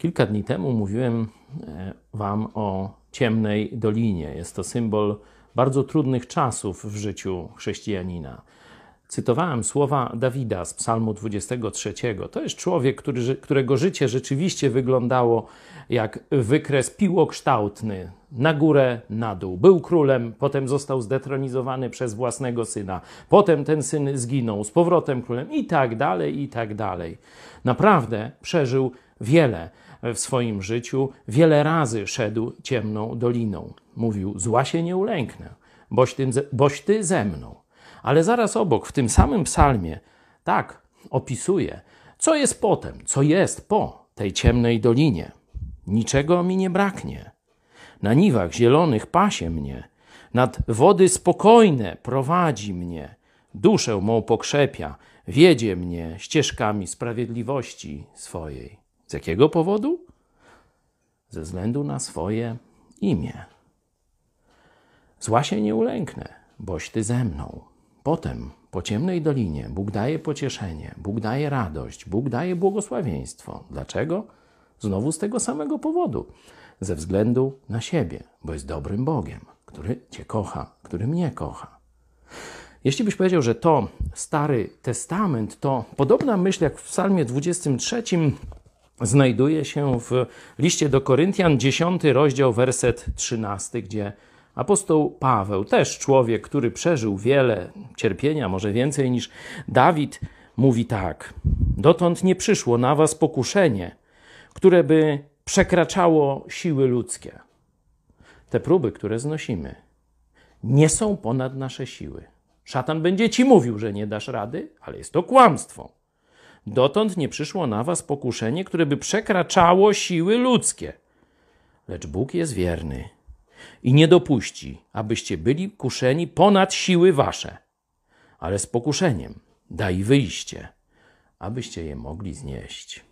Kilka dni temu mówiłem e, Wam o ciemnej dolinie. Jest to symbol bardzo trudnych czasów w życiu chrześcijanina. Cytowałem słowa Dawida z Psalmu 23. To jest człowiek, który, którego życie rzeczywiście wyglądało jak wykres piłokształtny, na górę, na dół. Był królem, potem został zdetronizowany przez własnego syna, potem ten syn zginął, z powrotem królem i tak dalej, i tak dalej. Naprawdę przeżył wiele w swoim życiu, wiele razy szedł ciemną doliną. Mówił: Zła się nie ulęknę, boś ty, boś ty ze mną. Ale zaraz obok, w tym samym psalmie, tak opisuje, co jest potem, co jest po tej ciemnej dolinie. Niczego mi nie braknie. Na niwach zielonych pasie mnie, nad wody spokojne prowadzi mnie, duszę mą pokrzepia, wiedzie mnie ścieżkami sprawiedliwości swojej. Z jakiego powodu? Ze względu na swoje imię. Zła się nie ulęknę, boś ty ze mną. Potem, po ciemnej dolinie, Bóg daje pocieszenie, Bóg daje radość, Bóg daje błogosławieństwo. Dlaczego? Znowu z tego samego powodu. Ze względu na siebie, bo jest dobrym Bogiem, który Cię kocha, który mnie kocha. Jeśli byś powiedział, że to Stary Testament, to podobna myśl jak w Psalmie 23 znajduje się w liście do Koryntian, 10 rozdział, werset 13, gdzie apostoł Paweł, też człowiek, który przeżył wiele cierpienia, może więcej niż Dawid, mówi tak: Dotąd nie przyszło na was pokuszenie, które by przekraczało siły ludzkie. Te próby, które znosimy, nie są ponad nasze siły. Szatan będzie ci mówił, że nie dasz rady, ale jest to kłamstwo. Dotąd nie przyszło na was pokuszenie, które by przekraczało siły ludzkie. Lecz Bóg jest wierny i nie dopuści, abyście byli kuszeni ponad siły wasze, ale z pokuszeniem daj wyjście, abyście je mogli znieść.